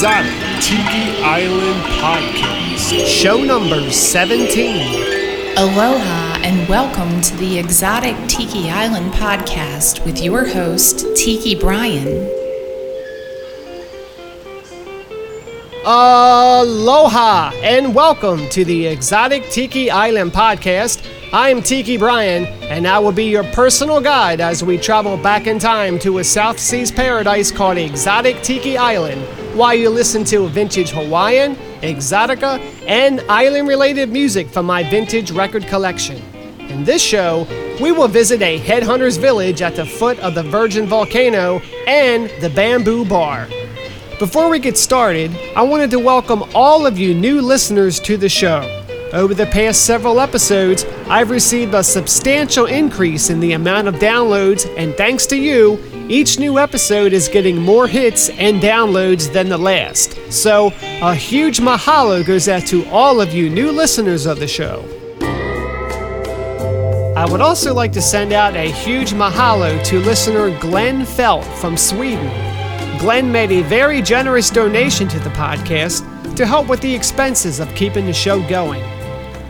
Exotic Tiki Island Podcast, show number 17. Aloha and welcome to the Exotic Tiki Island podcast with your host, Tiki Brian. Aloha and welcome to the Exotic Tiki Island podcast. I'm Tiki Brian, and I will be your personal guide as we travel back in time to a South Seas paradise called Exotic Tiki Island, while you listen to vintage Hawaiian, exotica, and island related music from my vintage record collection. In this show, we will visit a headhunter's village at the foot of the Virgin Volcano and the Bamboo Bar. Before we get started, I wanted to welcome all of you new listeners to the show. Over the past several episodes, I've received a substantial increase in the amount of downloads, and thanks to you, each new episode is getting more hits and downloads than the last. So, a huge mahalo goes out to all of you new listeners of the show. I would also like to send out a huge mahalo to listener Glenn Felt from Sweden. Glenn made a very generous donation to the podcast to help with the expenses of keeping the show going.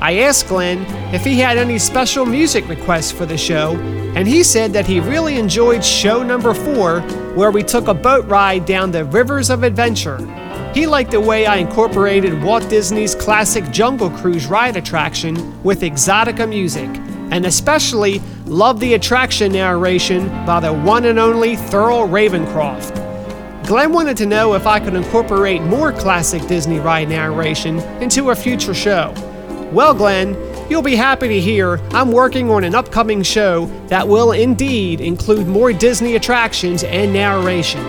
I asked Glenn if he had any special music requests for the show, and he said that he really enjoyed show number four, where we took a boat ride down the Rivers of Adventure. He liked the way I incorporated Walt Disney's classic Jungle Cruise ride attraction with exotica music, and especially loved the attraction narration by the one and only Thurl Ravenscroft. Glenn wanted to know if I could incorporate more classic Disney ride narration into a future show. Well, Glenn, you'll be happy to hear I'm working on an upcoming show that will indeed include more Disney attractions and narration.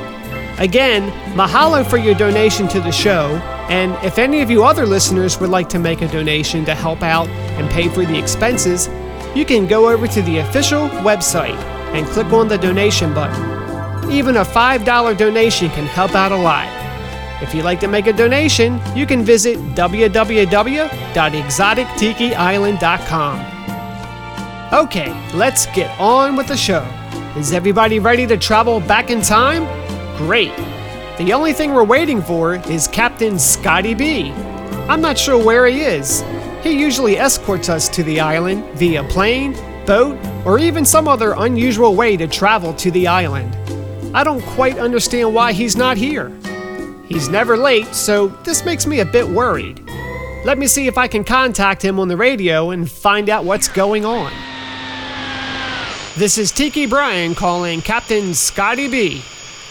Again, mahalo for your donation to the show, and if any of you other listeners would like to make a donation to help out and pay for the expenses, you can go over to the official website and click on the donation button. Even a $5 donation can help out a lot. If you'd like to make a donation, you can visit www.exotictikiisland.com. Okay, let's get on with the show. Is everybody ready to travel back in time? Great. The only thing we're waiting for is Captain Scotty B. I'm not sure where he is. He usually escorts us to the island via plane, boat, or even some other unusual way to travel to the island. I don't quite understand why he's not here. He's never late, so this makes me a bit worried. Let me see if I can contact him on the radio and find out what's going on. This is Tiki Brian calling Captain Scotty B.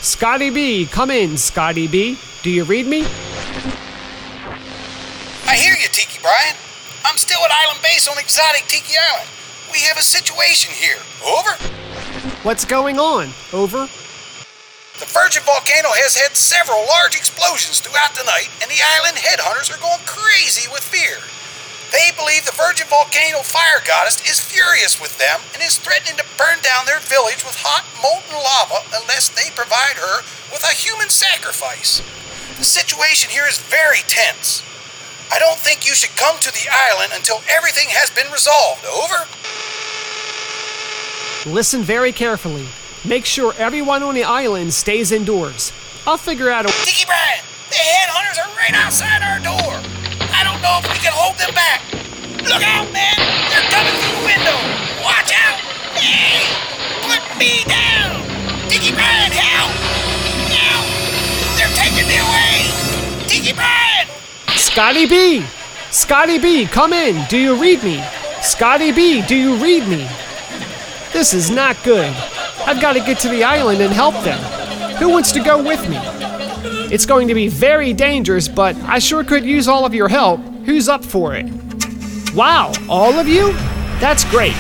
Scotty B, come in, Scotty B. Do you read me? I hear you, Tiki Brian. I'm still at Island Base on exotic Tiki Island. We have a situation here. Over? What's going on? Over? The Virgin Volcano has had several large explosions throughout the night, and the island headhunters are going crazy with fear. They believe the Virgin Volcano fire goddess is furious with them and is threatening to burn down their village with hot, molten lava unless they provide her with a human sacrifice. The situation here is very tense. I don't think you should come to the island until everything has been resolved. Over? Listen very carefully. Make sure everyone on the island stays indoors. I'll figure out a. Tiki Brian, the headhunters are right outside our door. I don't know if we can hold them back. Look out, man! They're coming through the window. Watch out! Hey, put me down! Tiki Brian, help! Help! They're taking me away! Tiki Brian! Scotty B! Scotty B, come in. Do you read me? Scotty B, do you read me? This is not good. I've got to get to the island and help them. Who wants to go with me? It's going to be very dangerous, but I sure could use all of your help. Who's up for it? Wow, all of you? That's great.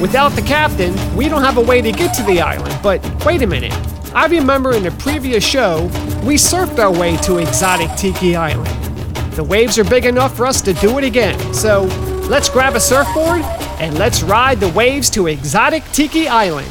Without the captain, we don't have a way to get to the island, but wait a minute. I remember in the previous show, we surfed our way to exotic Tiki Island. The waves are big enough for us to do it again, so let's grab a surfboard and let's ride the waves to exotic Tiki Island.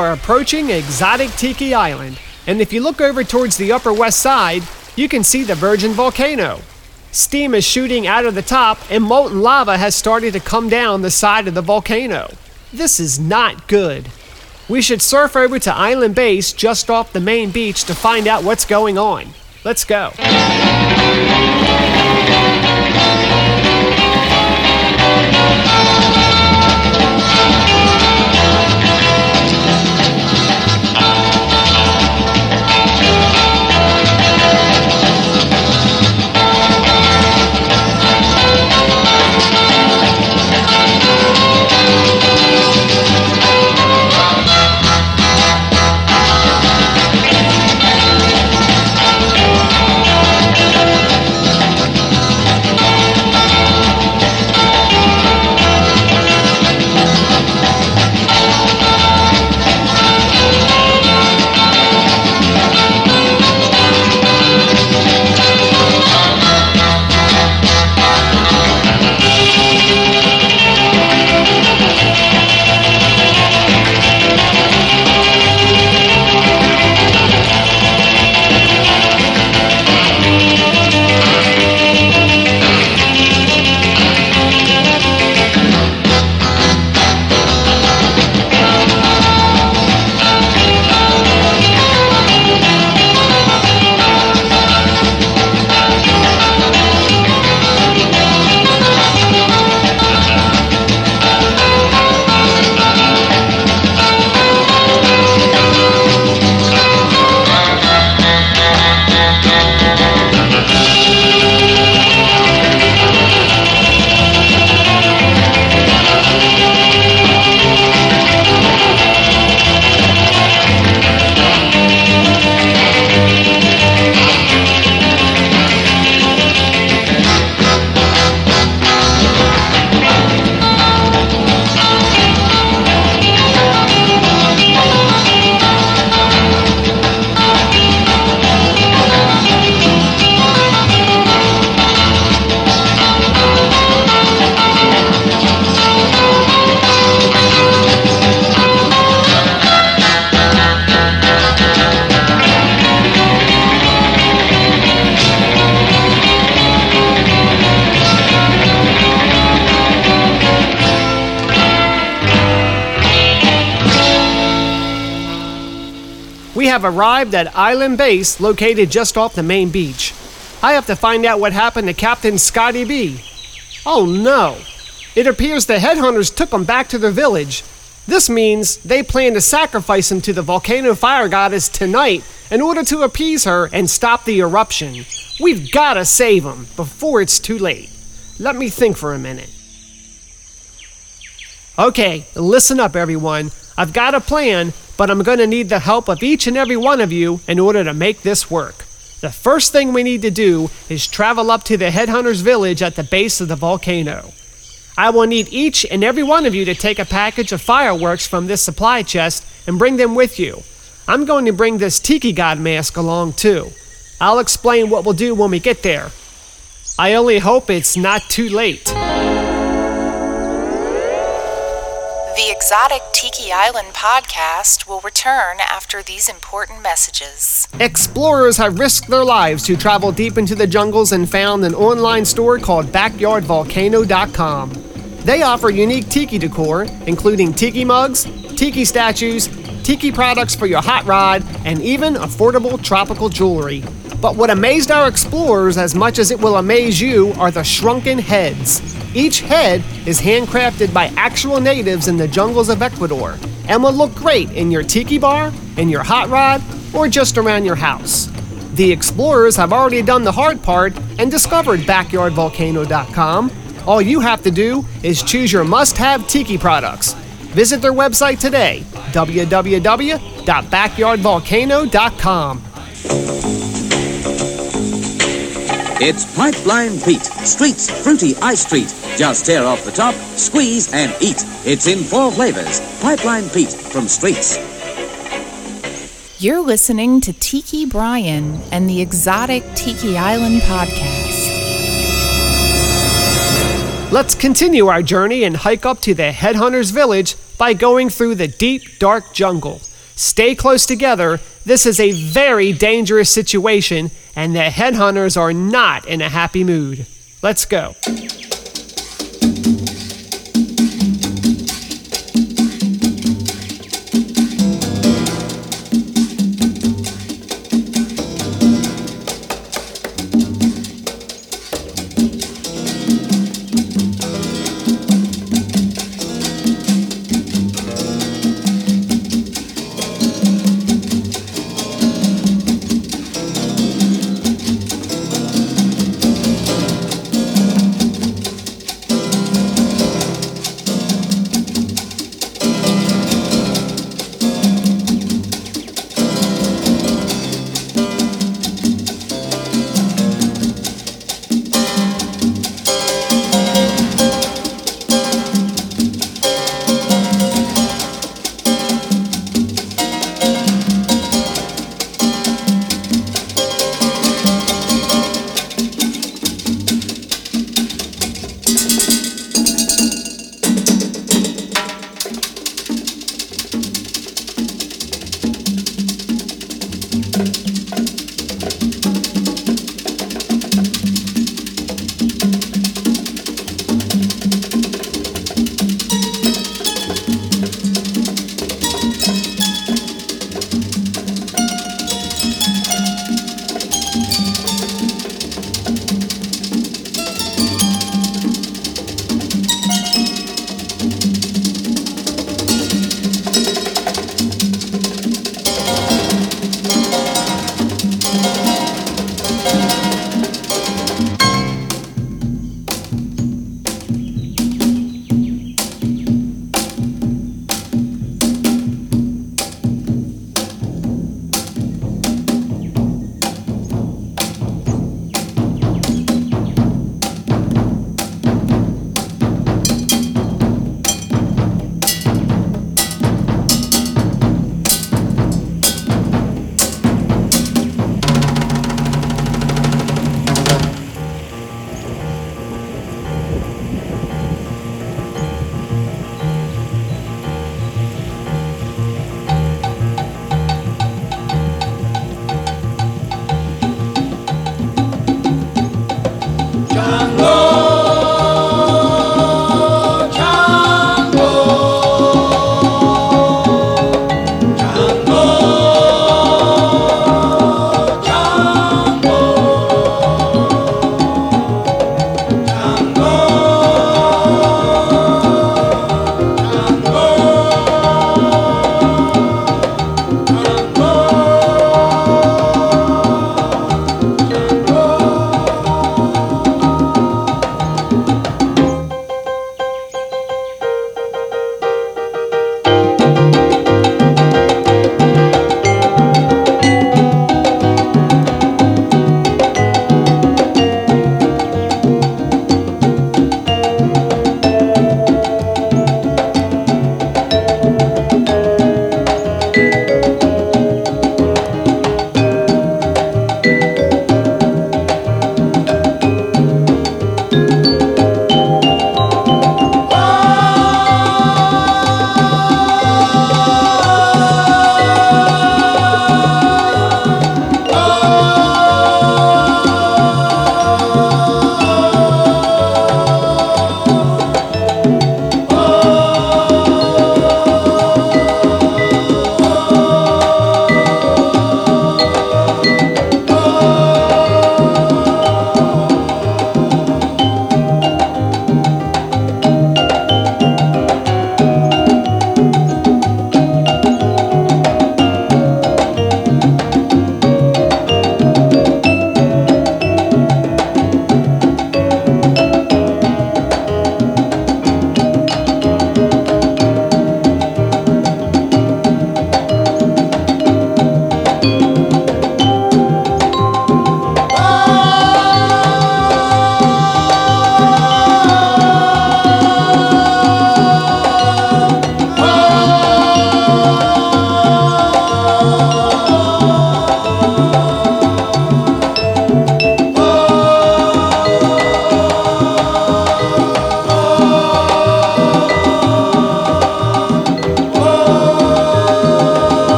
Are approaching exotic Tiki Island, and if you look over towards the upper west side, you can see the Virgin Volcano. Steam is shooting out of the top, and molten lava has started to come down the side of the volcano. This is not good. We should surf over to Island Base just off the main beach to find out what's going on. Let's go. Have arrived at Island Base, located just off the main beach. I have to find out what happened to Captain Scotty B. Oh no! It appears the headhunters took him back to their village. This means they plan to sacrifice him to the volcano fire goddess tonight in order to appease her and stop the eruption. We've gotta save him before it's too late. Let me think for a minute. Okay, listen up, everyone. I've got a plan, but I'm going to need the help of each and every one of you in order to make this work. The first thing we need to do is travel up to the Headhunters Village at the base of the volcano. I will need each and every one of you to take a package of fireworks from this supply chest and bring them with you. I'm going to bring this Tiki God mask along too. I'll explain what we'll do when we get there. I only hope it's not too late. The Exotic Tiki Island podcast will return after these important messages. Explorers have risked their lives to travel deep into the jungles and found an online store called BackyardVolcano.com. They offer unique tiki decor, including tiki mugs, tiki statues, tiki products for your hot rod, and even affordable tropical jewelry. But what amazed our explorers as much as it will amaze you are the shrunken heads. Each head is handcrafted by actual natives in the jungles of Ecuador and will look great in your tiki bar, in your hot rod, or just around your house. The explorers have already done the hard part and discovered BackyardVolcano.com. All you have to do is choose your must have tiki products. Visit their website today www.backyardvolcano.com. It's Pipeline Pete, Street's fruity ice treat. Just tear off the top, squeeze, and eat. It's in four flavors. Pipeline Pete from Streets. You're listening to Tiki Brian and the Exotic Tiki Island podcast. Let's continue our journey and hike up to the Headhunters Village by going through the deep, dark jungle. Stay close together. This is a very dangerous situation, and the headhunters are not in a happy mood. Let's go.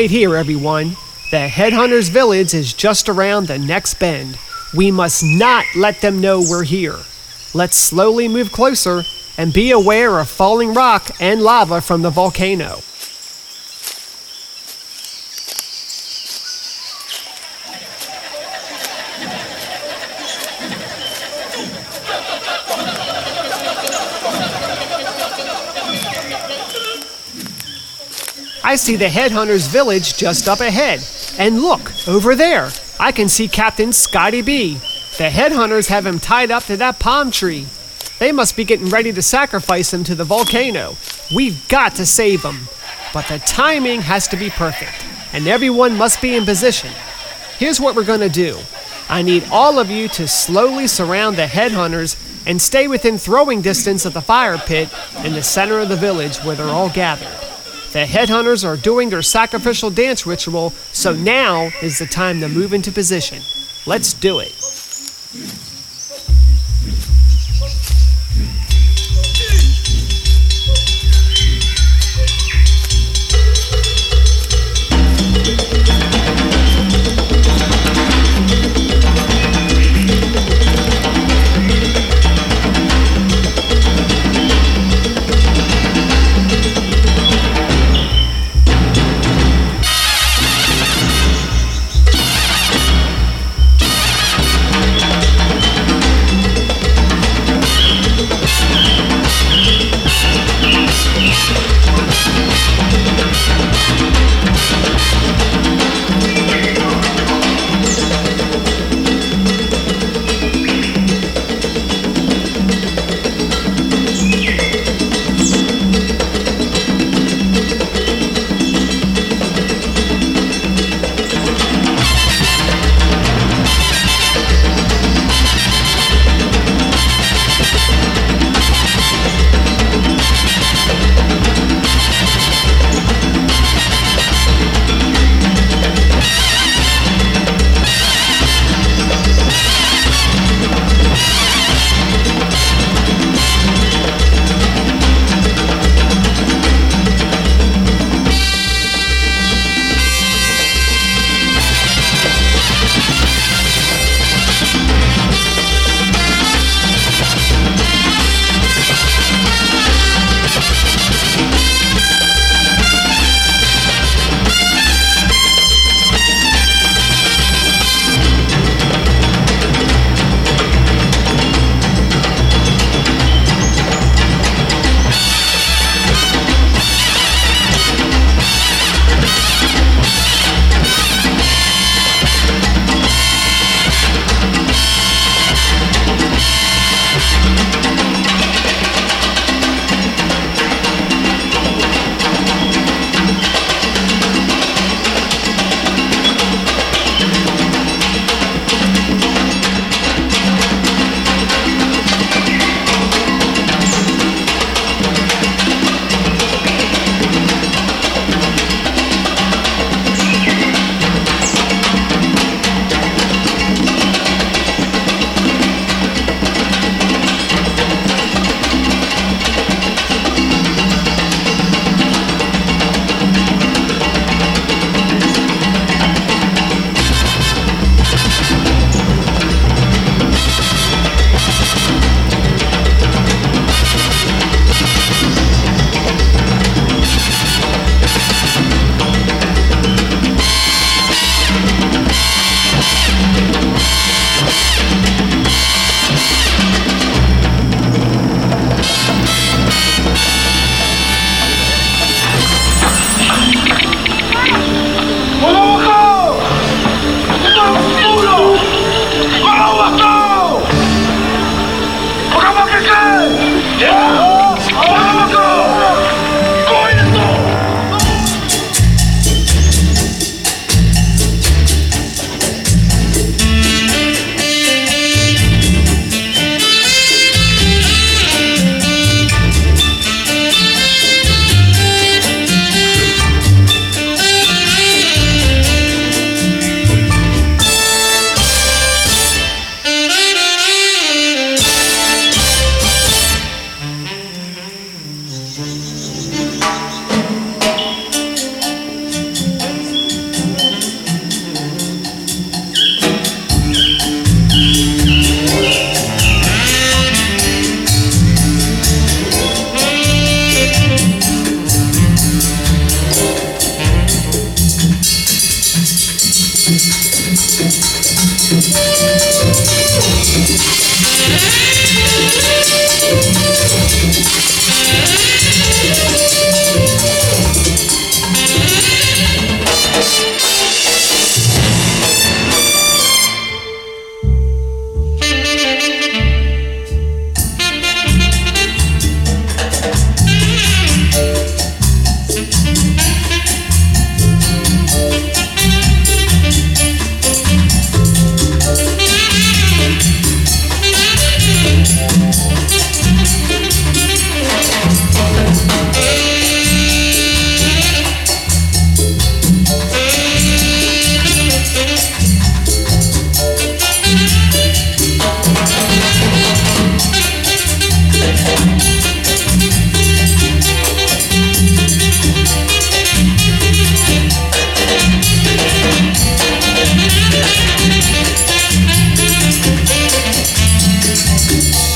Right here, everyone. The Headhunters Village is just around the next bend. We must not let them know we're here. Let's slowly move closer and be aware of falling rock and lava from the volcano. I see the Headhunters village just up ahead. And look, over there, I can see Captain Scotty B. The Headhunters have him tied up to that palm tree. They must be getting ready to sacrifice him to the volcano. We've got to save him. But the timing has to be perfect, and everyone must be in position. Here's what we're going to do I need all of you to slowly surround the Headhunters and stay within throwing distance of the fire pit in the center of the village where they're all gathered. The headhunters are doing their sacrificial dance ritual, so now is the time to move into position. Let's do it.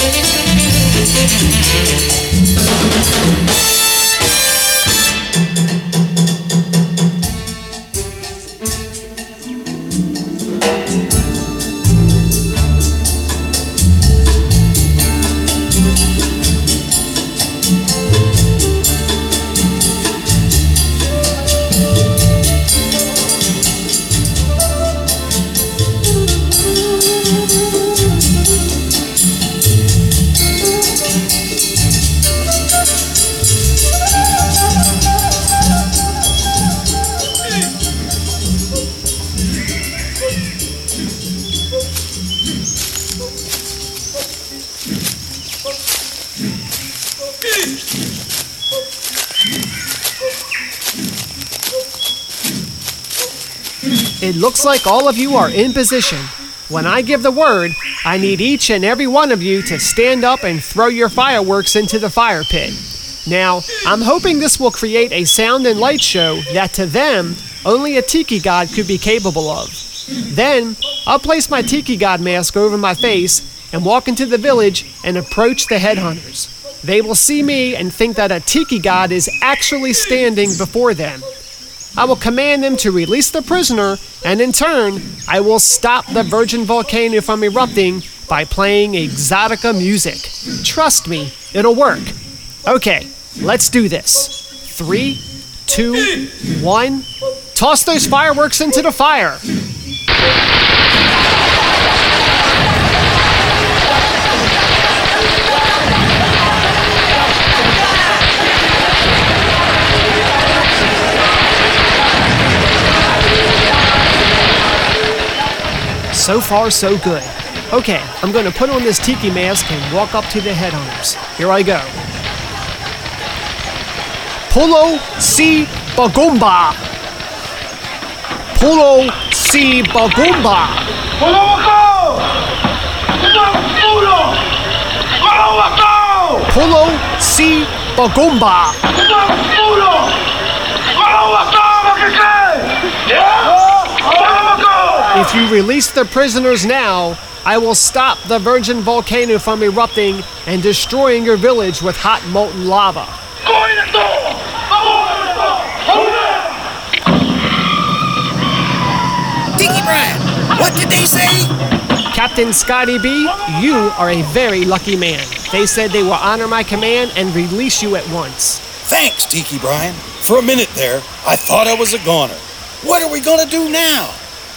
Müzik looks like all of you are in position. When I give the word, I need each and every one of you to stand up and throw your fireworks into the fire pit. Now, I'm hoping this will create a sound and light show that to them, only a tiki god could be capable of. Then, I'll place my tiki god mask over my face and walk into the village and approach the headhunters. They will see me and think that a tiki god is actually standing before them. I will command them to release the prisoner, and in turn, I will stop the virgin volcano from erupting by playing exotica music. Trust me, it'll work. Okay, let's do this. Three, two, one. Toss those fireworks into the fire. So far, so good. Okay, I'm going to put on this tiki mask and walk up to the headhunters. Here I go. Pulo si bagumba. Pulo si bagumba. Pulo si bagumba. If you release the prisoners now, I will stop the virgin volcano from erupting and destroying your village with hot molten lava. Tiki Brian, what did they say? Captain Scotty B, you are a very lucky man. They said they will honor my command and release you at once. Thanks, Tiki Brian. For a minute there, I thought I was a goner. What are we gonna do now?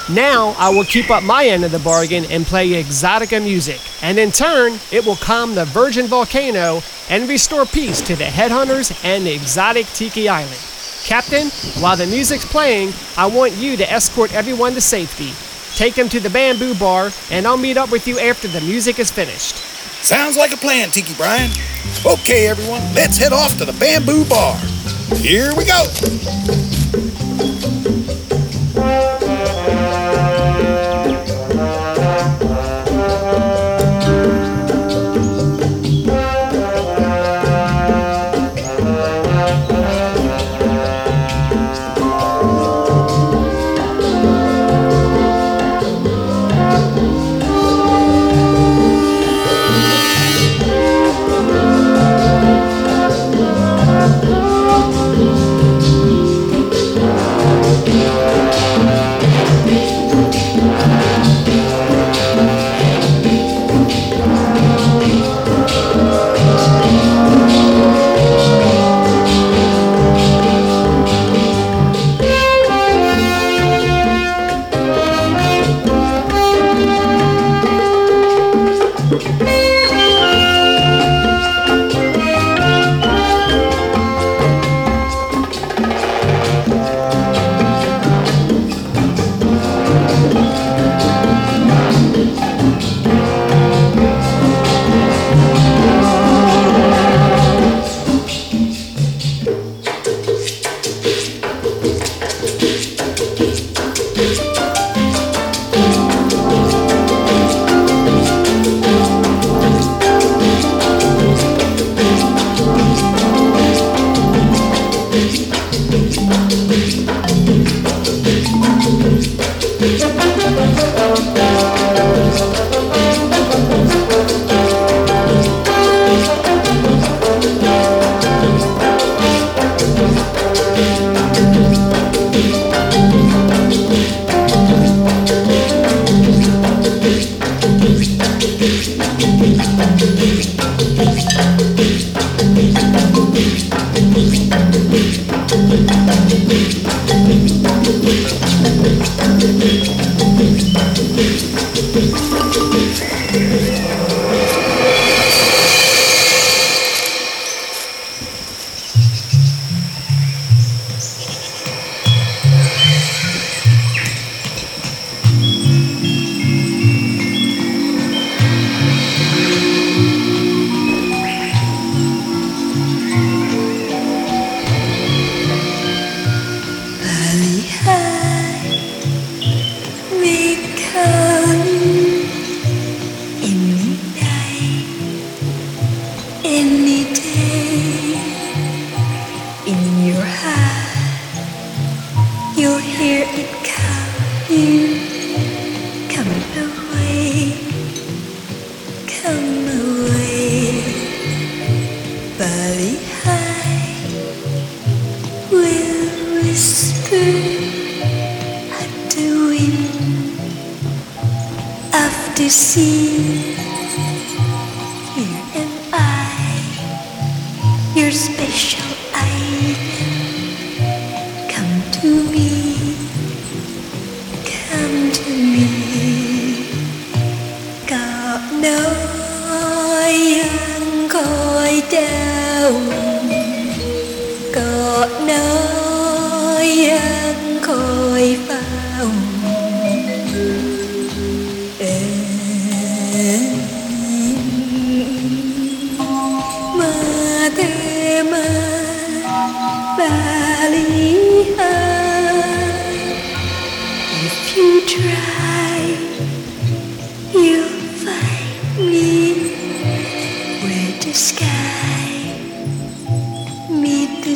Now I will keep up my end of the bargain and play exotica music, and in turn, it will calm the virgin volcano and restore peace to the headhunters and the exotic Tiki Island. Captain, while the music's playing, I want you to escort everyone to safety. Take them to the bamboo bar, and I'll meet up with you after the music is finished. Sounds like a plan, Tiki Brian. Okay, everyone, let's head off to the bamboo bar. Here we go.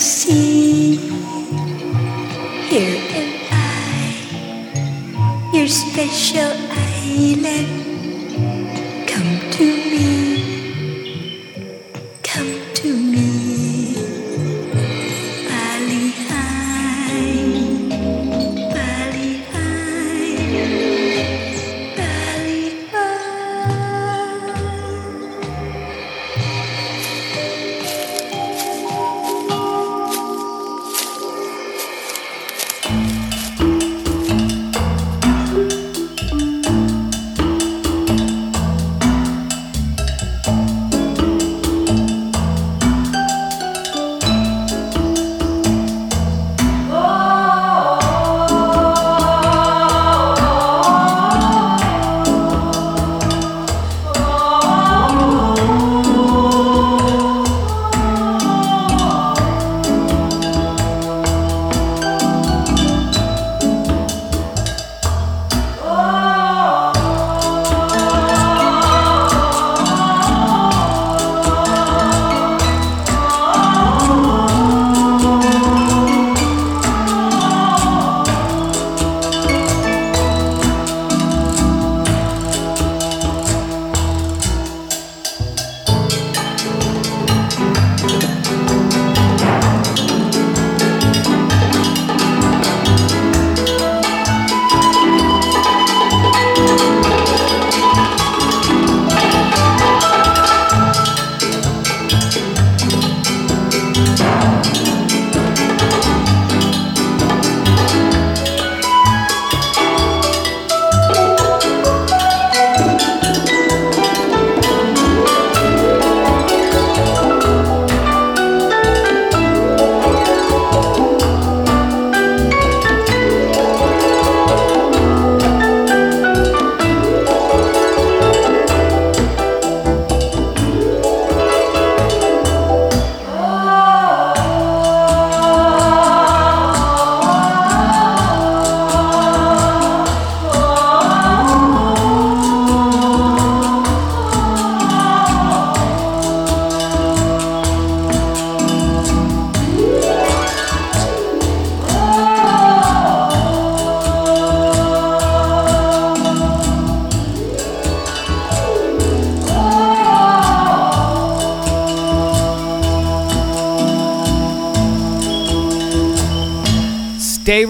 Stay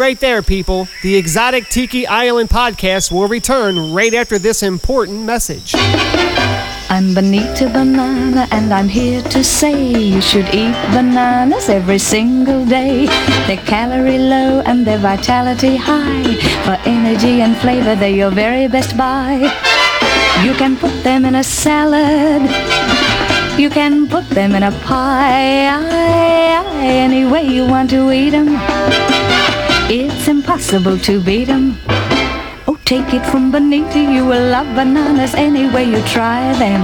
right there, people. The Exotic Tiki Island podcast will return right after this important message. I'm Bonita Banana, and I'm here to say you should eat bananas every single day. They're calorie low and their vitality high. For energy and flavor, they're your very best buy. You can put them in a salad. You can put them in a pie. Any way you want to eat them. It's impossible to beat them. Oh, take it from Benita. You will love bananas any way you try them.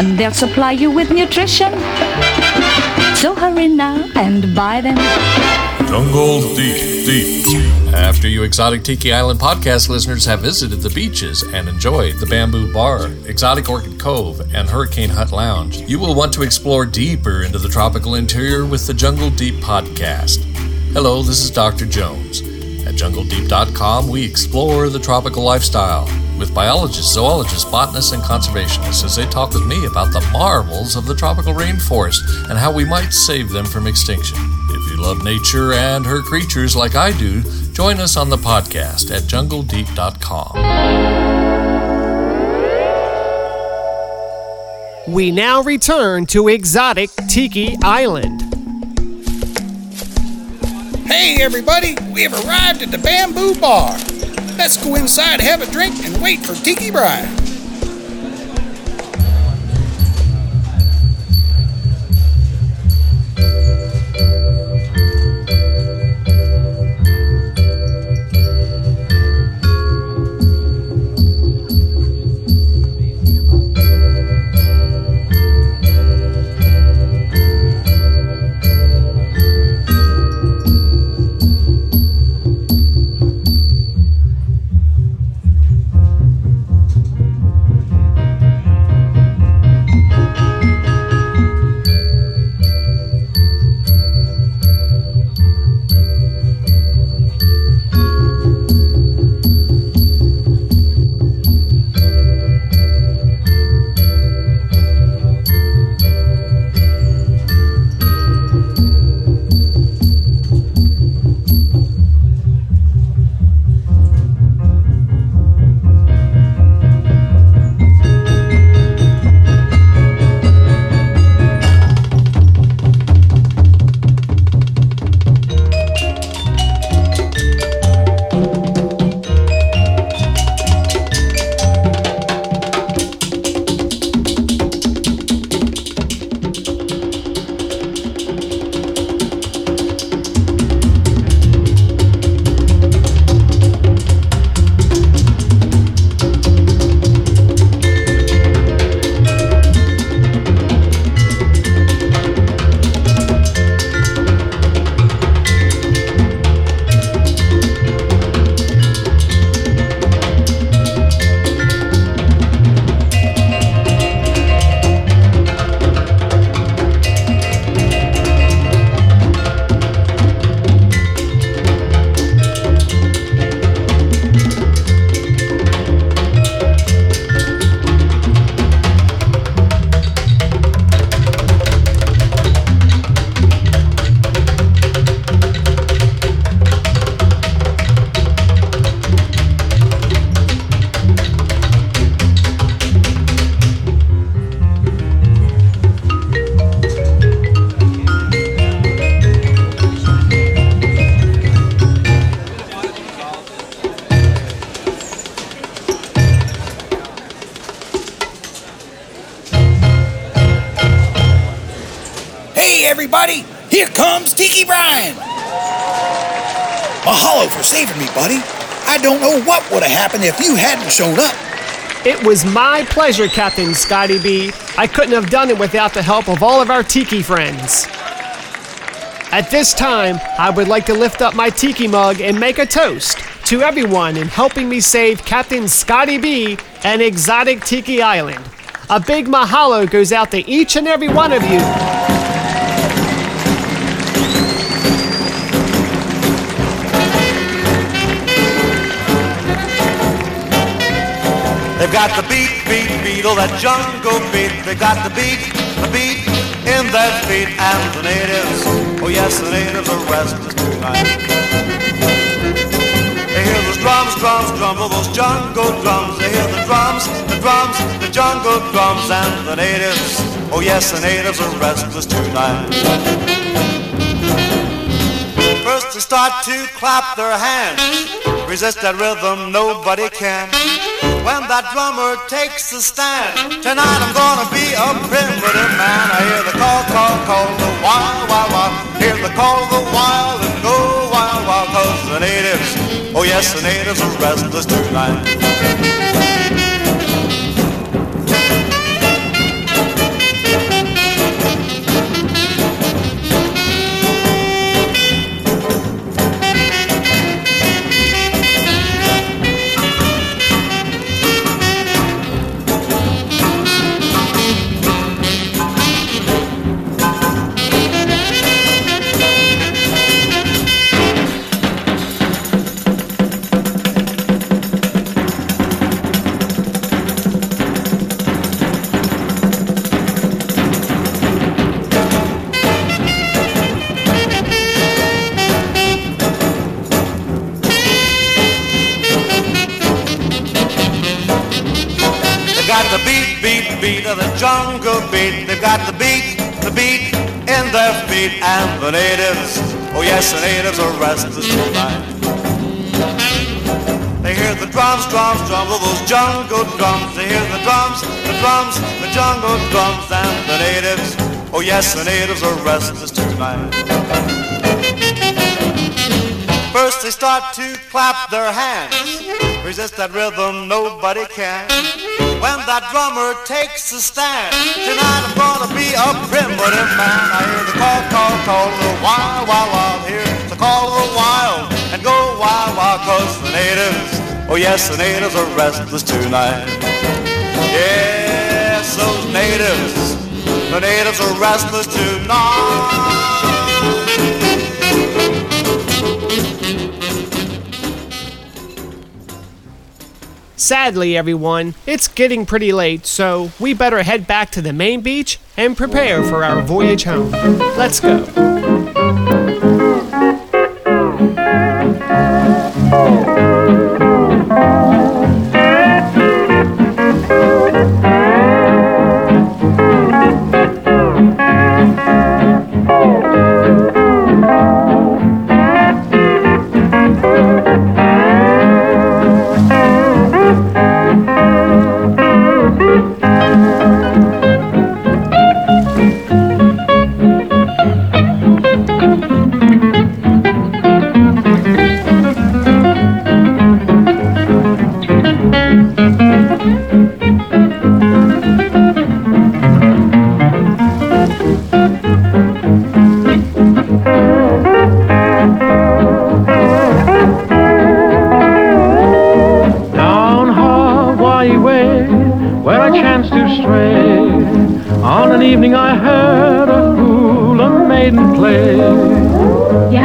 And they'll supply you with nutrition. So hurry now and buy them. Jungle Deep, deep. After you Exotic Tiki Island podcast listeners have visited the beaches and enjoyed the Bamboo Bar, Exotic Orchid Cove, and Hurricane Hut Lounge, you will want to explore deeper into the tropical interior with the Jungle Deep podcast. Hello, this is Dr. Jones. At jungledeep.com, we explore the tropical lifestyle with biologists, zoologists, botanists, and conservationists as they talk with me about the marvels of the tropical rainforest and how we might save them from extinction. If you love nature and her creatures like I do, join us on the podcast at jungledeep.com. We now return to exotic Tiki Island. Hey, everybody, we have arrived at the Bamboo Bar. Let's go inside, have a drink, and wait for Tiki Brian. Would have happened if you hadn't shown up. It was my pleasure, Captain Scotty B. I couldn't have done it without the help of all of our tiki friends. At this time, I would like to lift up my tiki mug and make a toast to everyone in helping me save Captain Scotty B and exotic Tiki Island. A big mahalo goes out to each and every one of you. Got the beat, beat, beat, oh that jungle beat. They got the beat, the beat in their feet. And the natives, oh yes, the natives are restless tonight. They hear those drums, drums, drumble, oh, those jungle drums. They hear the drums, the drums, the jungle drums. And the natives, oh yes, the natives are restless tonight. First they start to clap their hands. Resist that rhythm, nobody can. When that drummer takes a stand. Tonight I'm gonna be a primitive man. I hear the call, call, call, the wild, wild, wild. Hear the call of the wild and go wild, wild. Cause the natives, oh yes, the natives are restless tonight. Got the beat, beat, beat of the jungle beat. They've got the beat, the beat in their feet. And the natives, oh yes, the natives are restless tonight. They hear the drums, drums, drums, all those jungle drums. They hear the drums, the drums, the jungle drums. And the natives, oh yes, the natives are restless tonight. First they start to clap their hands. Resist that rhythm, nobody can. When that drummer takes a stand, tonight I'm gonna be a primitive man. I hear the call, call, call, the wild, wild, wild. Hear the call of the wild and go wild, wild, cause the natives, oh yes, the natives are restless tonight. Yes, those natives, the natives are restless tonight. Sadly, everyone, it's getting pretty late, so we better head back to the main beach and prepare for our voyage home. Let's go. Down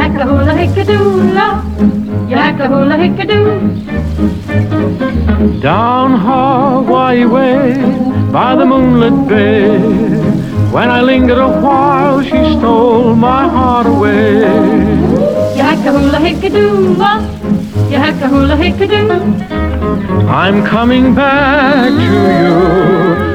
Yakka hula hickadoola, yakka hula hickadoo. Down Hawaii way, by the moonlit bay, when I lingered a while, she stole my heart away. Yakka hula hickadoola, yakka hula hickadoo. I'm coming back to you,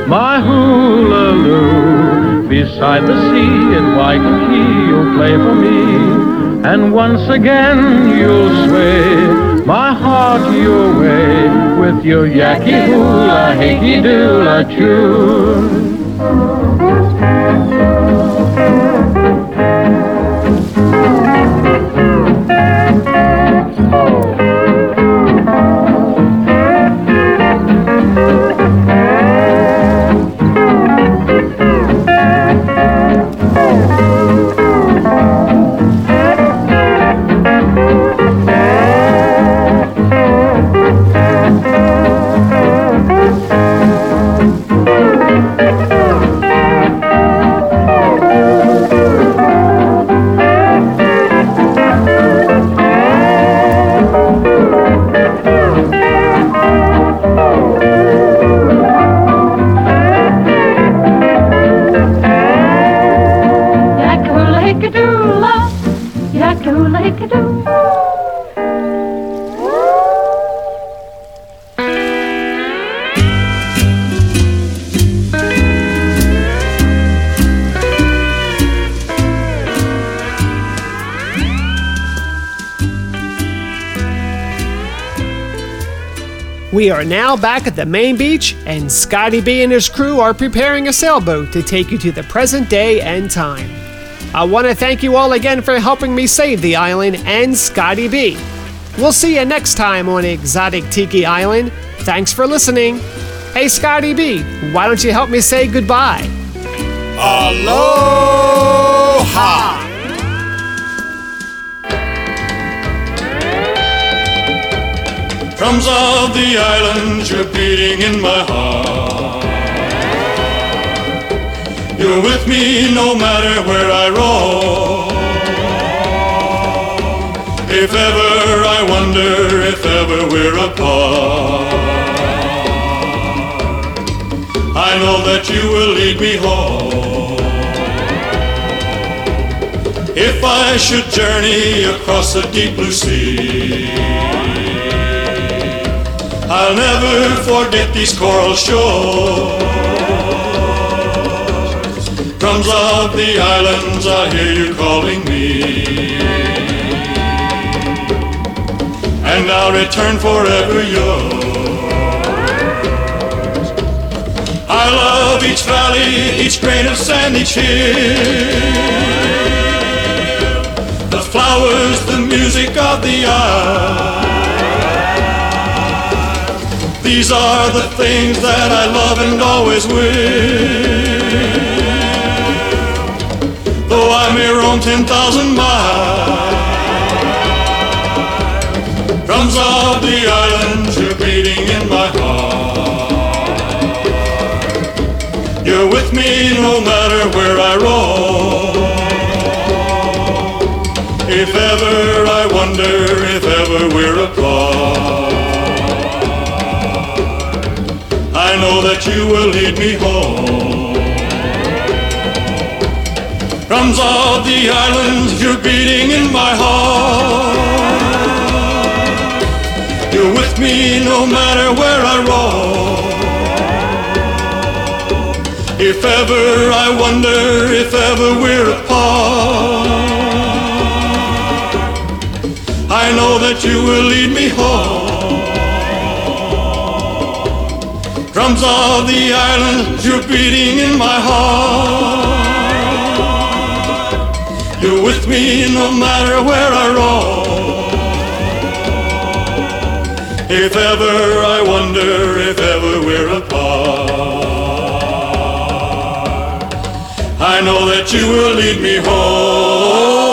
my hula-loo. Beside the sea in Waikiki, you'll play for me. And once again you'll sway my heart your way with your yaki hula, hickey doola tune. We are now back at the main beach, and Scotty B and his crew are preparing a sailboat to take you to the present day and time. I want to thank you all again for helping me save the island and Scotty B. We'll see you next time on Exotic Tiki Island. Thanks for listening. Hey, Scotty B, why don't you help me say goodbye? Aloha! Drums of the islands you're beating in my heart. You're with me no matter where I roam. If ever I wonder, if ever we're apart, I know that you will lead me home. If I should journey across the deep blue sea. I'll never forget these coral shores. Drums of the islands, I hear you calling me. And I'll return forever yours. I love each valley, each grain of sand, each hill. The flowers, the music of the isle. These are the things that I love and always will. Though I may roam 10,000 miles, drums of the islands are beating in my heart. You're with me no matter where I roam. If ever I wonder, if ever we're apart. Know that you will lead me home. Drums of the islands, you're beating in my heart. You're with me no matter where I roam. If ever I wonder, if ever we're apart, I know that you will lead me home. Drums of the island, you're beating in my heart. You're with me no matter where I roam. If ever I wonder, if ever we're apart, I know that you will lead me home.